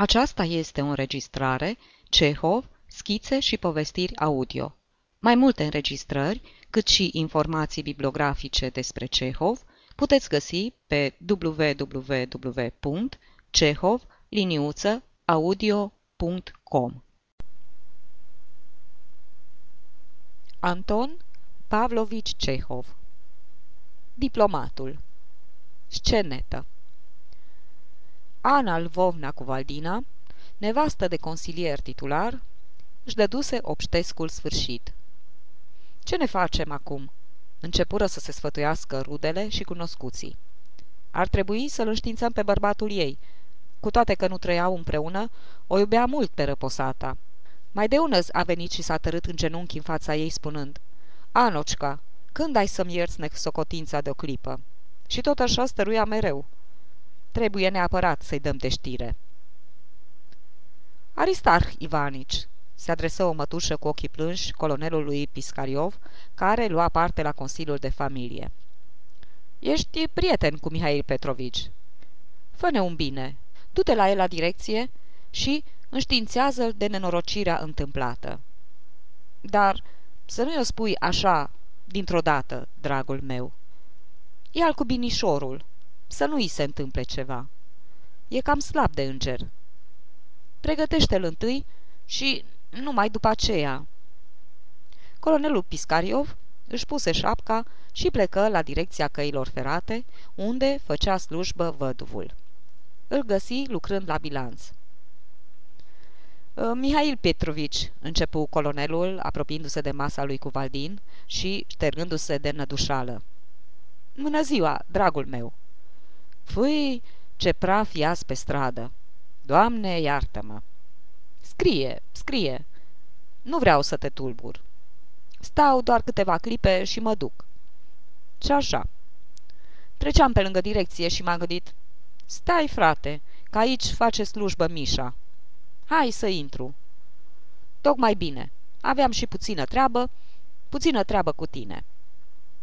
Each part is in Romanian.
Aceasta este o înregistrare Cehov, schițe și povestiri audio. Mai multe înregistrări, cât și informații bibliografice despre Cehov, puteți găsi pe www.cehov-audio.com Anton Pavlovici Cehov. Diplomatul. Scenetă Ana Lvovna Cuvaldina, nevastă de consilier titular, își dăduse obștescul sfârșit. Ce ne facem acum?" Începură să se sfătuiască rudele și cunoscuții. Ar trebui să-l înștiințăm pe bărbatul ei. Cu toate că nu trăiau împreună, o iubea mult pe răposata. Mai de unăzi a venit și s-a tărât în genunchi în fața ei spunând Anocica, când ai să-mi ierți socotința de o clipă?" Și tot așa stăruia mereu. Trebuie neapărat să-i dăm de știre. Aristarh Ivanici, se adresă o mătușă cu ochii plânși colonelului Piscariov, care lua parte la Consiliul de Familie. Ești prieten cu Mihail Petrovici. Fă-ne un bine, du-te la el la direcție și înștiințează-l de nenorocirea întâmplată. Dar să nu-i o spui așa, dintr-o dată, dragul meu. Ia-l cu binișorul, să nu îi se întâmple ceva. E cam slab de înger. Pregătește-l întâi și numai după aceea. Colonelul Piscariov își puse șapca și plecă la direcția căilor ferate, unde făcea slujbă văduvul. Îl găsi lucrând la bilanț. Ă, Mihail Petrovici, începu colonelul, apropiindu-se de masa lui cu Valdin și ștergându-se de nădușală. Bună ziua, dragul meu!" Fui, ce praf ias pe stradă! Doamne, iartă-mă! Scrie, scrie! Nu vreau să te tulbur. Stau doar câteva clipe și mă duc. Și așa. Treceam pe lângă direcție și m-am gândit, stai frate, că aici face slujbă Mișa. Hai să intru. Tocmai bine. Aveam și puțină treabă, puțină treabă cu tine.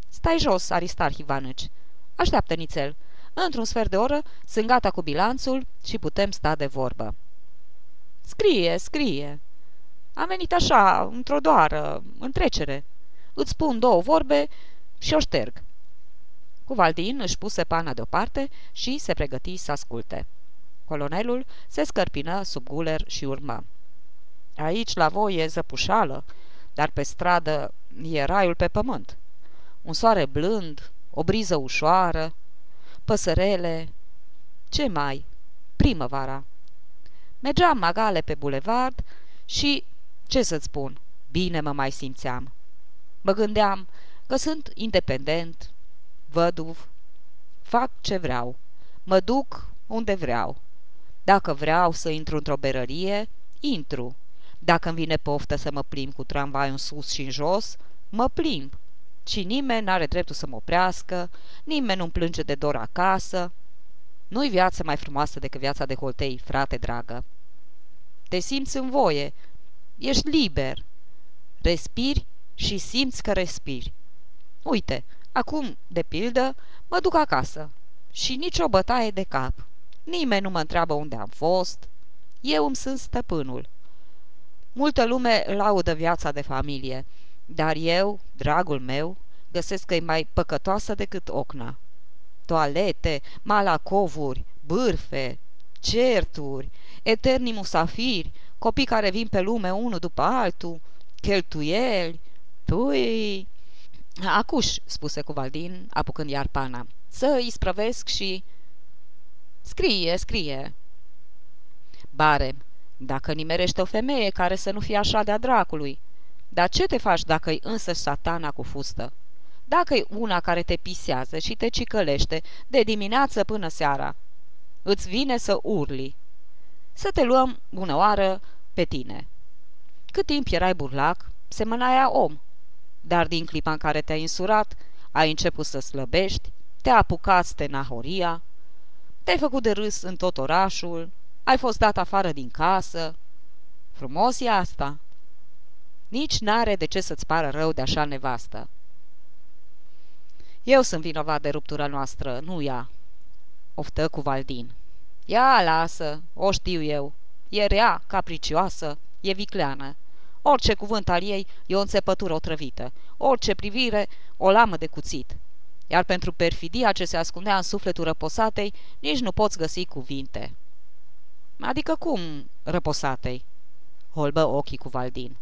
Stai jos, Aristarh Ivanici. Așteaptă nițel. Într-un sfert de oră sunt gata cu bilanțul și putem sta de vorbă. Scrie, scrie. Am venit așa, într-o doară, în trecere. Îți spun două vorbe și o șterg. Cuvaldin își puse pana deoparte și se pregăti să asculte. Colonelul se scărpină sub guler și urmă. Aici la voi e zăpușală, dar pe stradă e raiul pe pământ. Un soare blând, o briză ușoară, păsărele... Ce mai? Primăvara. Mergeam magale pe bulevard și, ce să-ți spun, bine mă mai simțeam. Mă gândeam că sunt independent, văduv, fac ce vreau, mă duc unde vreau. Dacă vreau să intru într-o berărie, intru. Dacă îmi vine poftă să mă plimb cu tramvai în sus și în jos, mă plimb și nimeni n-are dreptul să mă oprească, nimeni nu-mi plânge de dor acasă. Nu-i viață mai frumoasă decât viața de holtei, frate dragă. Te simți în voie, ești liber, respiri și simți că respiri. Uite, acum, de pildă, mă duc acasă și nicio bătaie de cap. Nimeni nu mă întreabă unde am fost, eu îmi sunt stăpânul. Multă lume laudă viața de familie, dar eu, dragul meu, găsesc că e mai păcătoasă decât ocna. Toalete, malacovuri, bârfe, certuri, eterni musafiri, copii care vin pe lume unul după altul, cheltuieli, tui... Acuș, spuse cu Valdin, apucând iar pana, să îi sprăvesc și... Scrie, scrie. Bare, dacă nimerește o femeie care să nu fie așa de-a dracului, dar ce te faci dacă-i însă satana cu fustă? Dacă-i una care te pisează și te cicălește de dimineață până seara, îți vine să urli. Să te luăm, bună oară, pe tine. Cât timp erai burlac, semănaia om. Dar din clipa în care te-ai însurat, ai început să slăbești, te-a apucat stenahoria, te-ai făcut de râs în tot orașul, ai fost dat afară din casă. Frumos e asta. Nici n-are de ce să-ți pară rău de așa nevastă. Eu sunt vinovat de ruptura noastră, nu ea. Oftă cu Valdin. Ia, lasă, o știu eu. E rea, capricioasă, e vicleană. Orice cuvânt al ei e o înțepătură otrăvită, orice privire o lamă de cuțit. Iar pentru perfidia ce se ascundea în sufletul răposatei, nici nu poți găsi cuvinte. Adică cum, răposatei? Holbă ochii cu Valdin.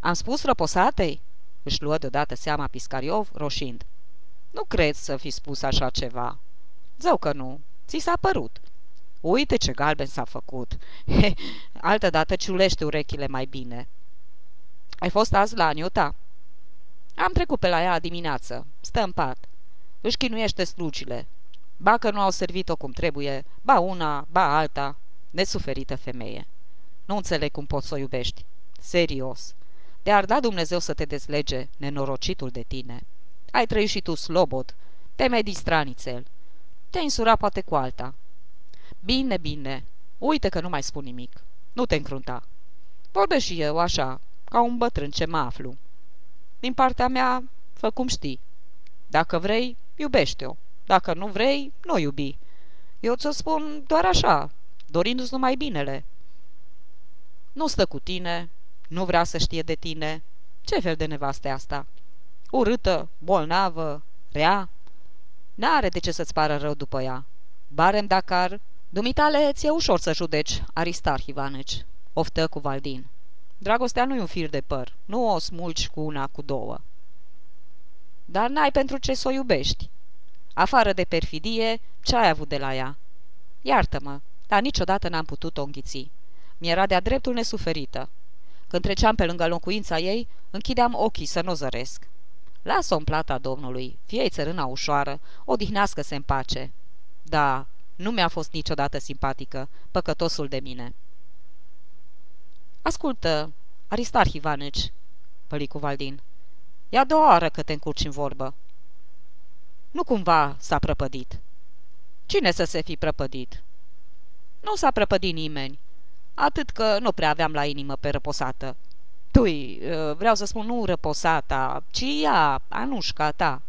Am spus răposatei? Își luă deodată seama Piscariov, roșind. Nu cred să fi spus așa ceva. Zău că nu. Ți s-a părut. Uite ce galben s-a făcut. He, altă dată ciulește urechile mai bine. Ai fost azi la Aniuta? Am trecut pe la ea dimineață. Stă în pat. Își chinuiește slugile. Ba că nu au servit-o cum trebuie, ba una, ba alta. Nesuferită femeie. Nu înțeleg cum poți să o iubești. Serios. De-ar da Dumnezeu să te dezlege, nenorocitul de tine. Ai trăit și tu slobod. Te-ai distrat nițel. Te-ai însurat poate cu alta. Bine, bine. Uite că nu mai spun nimic. Nu te încrunta. Vorbesc și eu, așa, ca un bătrân ce mă aflu. Din partea mea, fă cum știi. Dacă vrei, iubește-o. Dacă nu vrei, nu iubi. Eu ți-o spun doar așa, dorindu-ți numai binele. Nu stă cu tine, nu vrea să știe de tine. Ce fel de nevastă asta? Urâtă, bolnavă, rea? N-are de ce să-ți pară rău după ea. Barem Dakar, dumitale ți-e ușor să judeci, Aristar Ivaneci, oftă cu Valdin. Dragostea nu e un fir de păr, nu o smulgi cu una, cu două. Dar n-ai pentru ce să o iubești. Afară de perfidie, ce ai avut de la ea? Iartă-mă, dar niciodată n-am putut o înghiți. Mi-era de-a dreptul nesuferită. Când treceam pe lângă locuința ei, închideam ochii să nu zăresc. Lasă-o în plata Domnului, fie țărâna ușoară, odihnească-se în pace. Da, nu mi-a fost niciodată simpatică, păcătosul de mine. Ascultă, Aristarh Ivaneci, păli cu Valdin. E a doua oară că te încurci în vorbă. Nu cumva s-a prăpădit. Cine să se fi prăpădit? Nu s-a prăpădit nimeni, atât că nu prea aveam la inimă pe răposată. Tui, uh, vreau să spun nu răposata, ci ea, Anușca ta.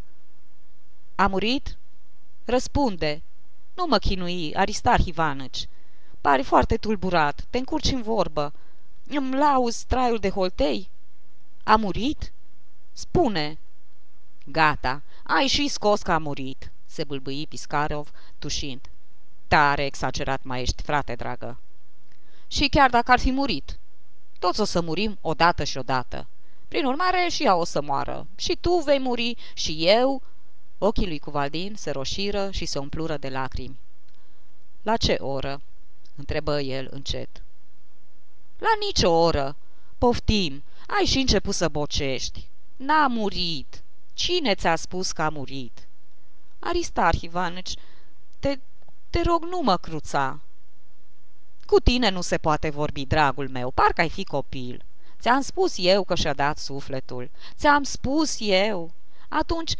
A murit? Răspunde. Nu mă chinui, Aristar Ivanăci. Pare foarte tulburat, te încurci în vorbă. Îmi lauzi traiul de holtei? A murit? Spune. Gata, ai și scos că a murit, se bâlbâi Piscarov, tușind. Tare exagerat mai ești, frate dragă. Și chiar dacă ar fi murit, toți o să murim odată și odată. Prin urmare, și ea o să moară. Și tu vei muri, și eu. Ochii lui Cuvaldin se roșiră și se umplură de lacrimi. La ce oră?" întrebă el încet. La nicio oră. Poftim, ai și început să bocești. N-a murit. Cine ți-a spus că a murit? Aristar Ivanici, te, te rog, nu mă cruța. Cu tine nu se poate vorbi, dragul meu, parcă ai fi copil. Ți-am spus eu că și-a dat sufletul. Ți-am spus eu. Atunci,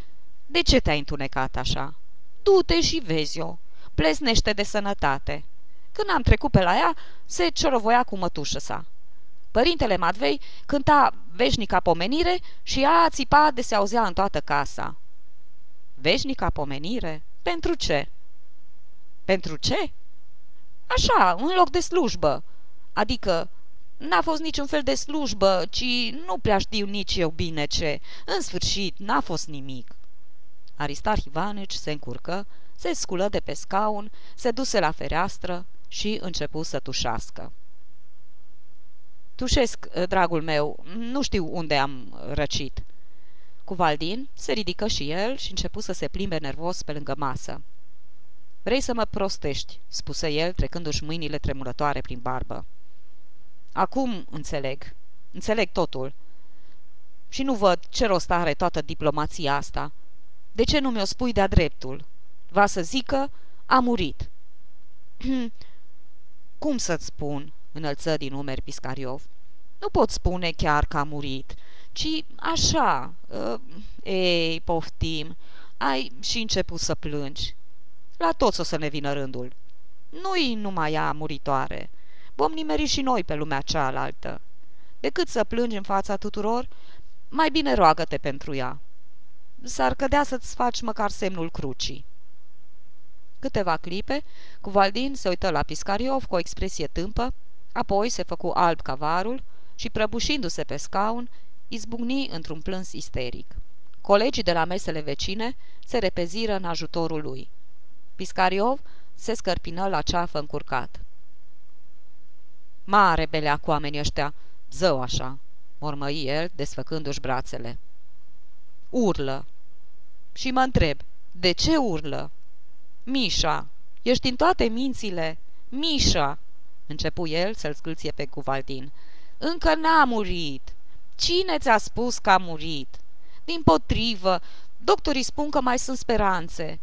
de ce te-ai întunecat așa? Du-te și vezi-o. Plesnește de sănătate. Când am trecut pe la ea, se ciorovoia cu mătușă sa. Părintele Madvei cânta veșnica pomenire și ea țipa de se auzea în toată casa. Veșnica pomenire? Pentru ce? Pentru ce? Așa, în loc de slujbă. Adică, n-a fost niciun fel de slujbă, ci nu prea știu nici eu bine ce. În sfârșit, n-a fost nimic. Aristar Ivanici se încurcă, se sculă de pe scaun, se duse la fereastră și începu să tușească. Tușesc, dragul meu, nu știu unde am răcit. Cu Valdin se ridică și el și începu să se plimbe nervos pe lângă masă. Vrei să mă prostești," spuse el, trecându-și mâinile tremurătoare prin barbă. Acum înțeleg. Înțeleg totul. Și nu văd ce rost are toată diplomația asta. De ce nu mi-o spui de-a dreptul? Va să zică, a murit. Cum să-ți spun?" înălță din umeri Piscariov. Nu pot spune chiar că a murit, ci așa, uh, ei, poftim, ai și început să plângi. La toți o să ne vină rândul. Nu-i numai ea muritoare. Vom nimeri și noi pe lumea cealaltă. Decât să plângi în fața tuturor, mai bine roagă-te pentru ea. S-ar cădea să-ți faci măcar semnul crucii. Câteva clipe, cu Valdin se uită la Piscariov cu o expresie tâmpă, Apoi se făcu alb ca varul și, prăbușindu-se pe scaun, izbucni într-un plâns isteric. Colegii de la mesele vecine se repeziră în ajutorul lui. Piscariov se scărpină la ceafă încurcat. Mare belea cu oamenii ăștia, zău așa, mormăi el, desfăcându-și brațele. Urlă. Și mă întreb, de ce urlă? Mișa, ești în toate mințile. Mișa, începu el să-l scâlție pe Cuvaldin. Încă n-a murit. Cine ți-a spus că a murit? Din potrivă, doctorii spun că mai sunt speranțe.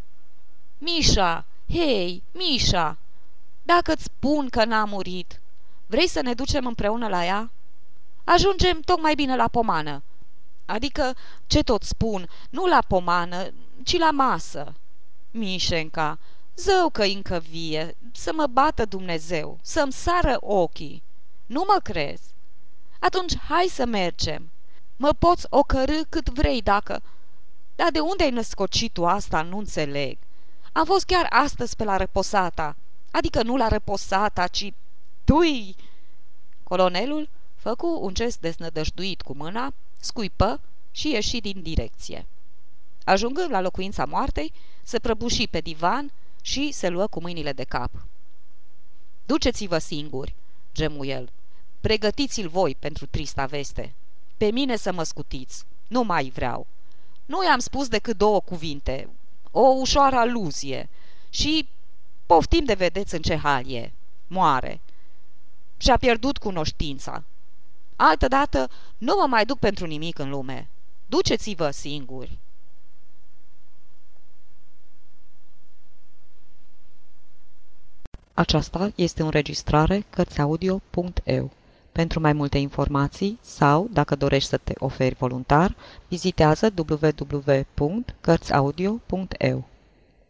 Mișa, hei, Mișa, dacă-ți spun că n-a murit, vrei să ne ducem împreună la ea? Ajungem tocmai bine la pomană. Adică, ce tot spun, nu la pomană, ci la masă. Mișenca, zău că încă vie, să mă bată Dumnezeu, să-mi sară ochii. Nu mă crezi? Atunci hai să mergem. Mă poți ocărâ cât vrei dacă... Dar de unde ai născocit tu asta, nu înțeleg. Am fost chiar astăzi pe la răposata. Adică nu la răposata, ci... Tui! Colonelul făcu un gest desnădăjduit cu mâna, scuipă și ieși din direcție. Ajungând la locuința moartei, se prăbuși pe divan și se luă cu mâinile de cap. Duceți-vă singuri, gemu el. Pregătiți-l voi pentru trista veste. Pe mine să mă scutiți. Nu mai vreau. Nu i-am spus decât două cuvinte. O ușoară aluzie. Și poftim de vedeți în ce hal e. Moare. Și-a pierdut cunoștința. Altădată nu mă mai duc pentru nimic în lume. Duceți-vă singuri. Aceasta este o înregistrare Cărțiaudio.eu. Pentru mai multe informații sau, dacă dorești să te oferi voluntar, vizitează www.cărțiaudio.eu.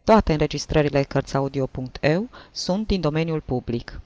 Toate înregistrările Cărțiaudio.eu sunt din domeniul public.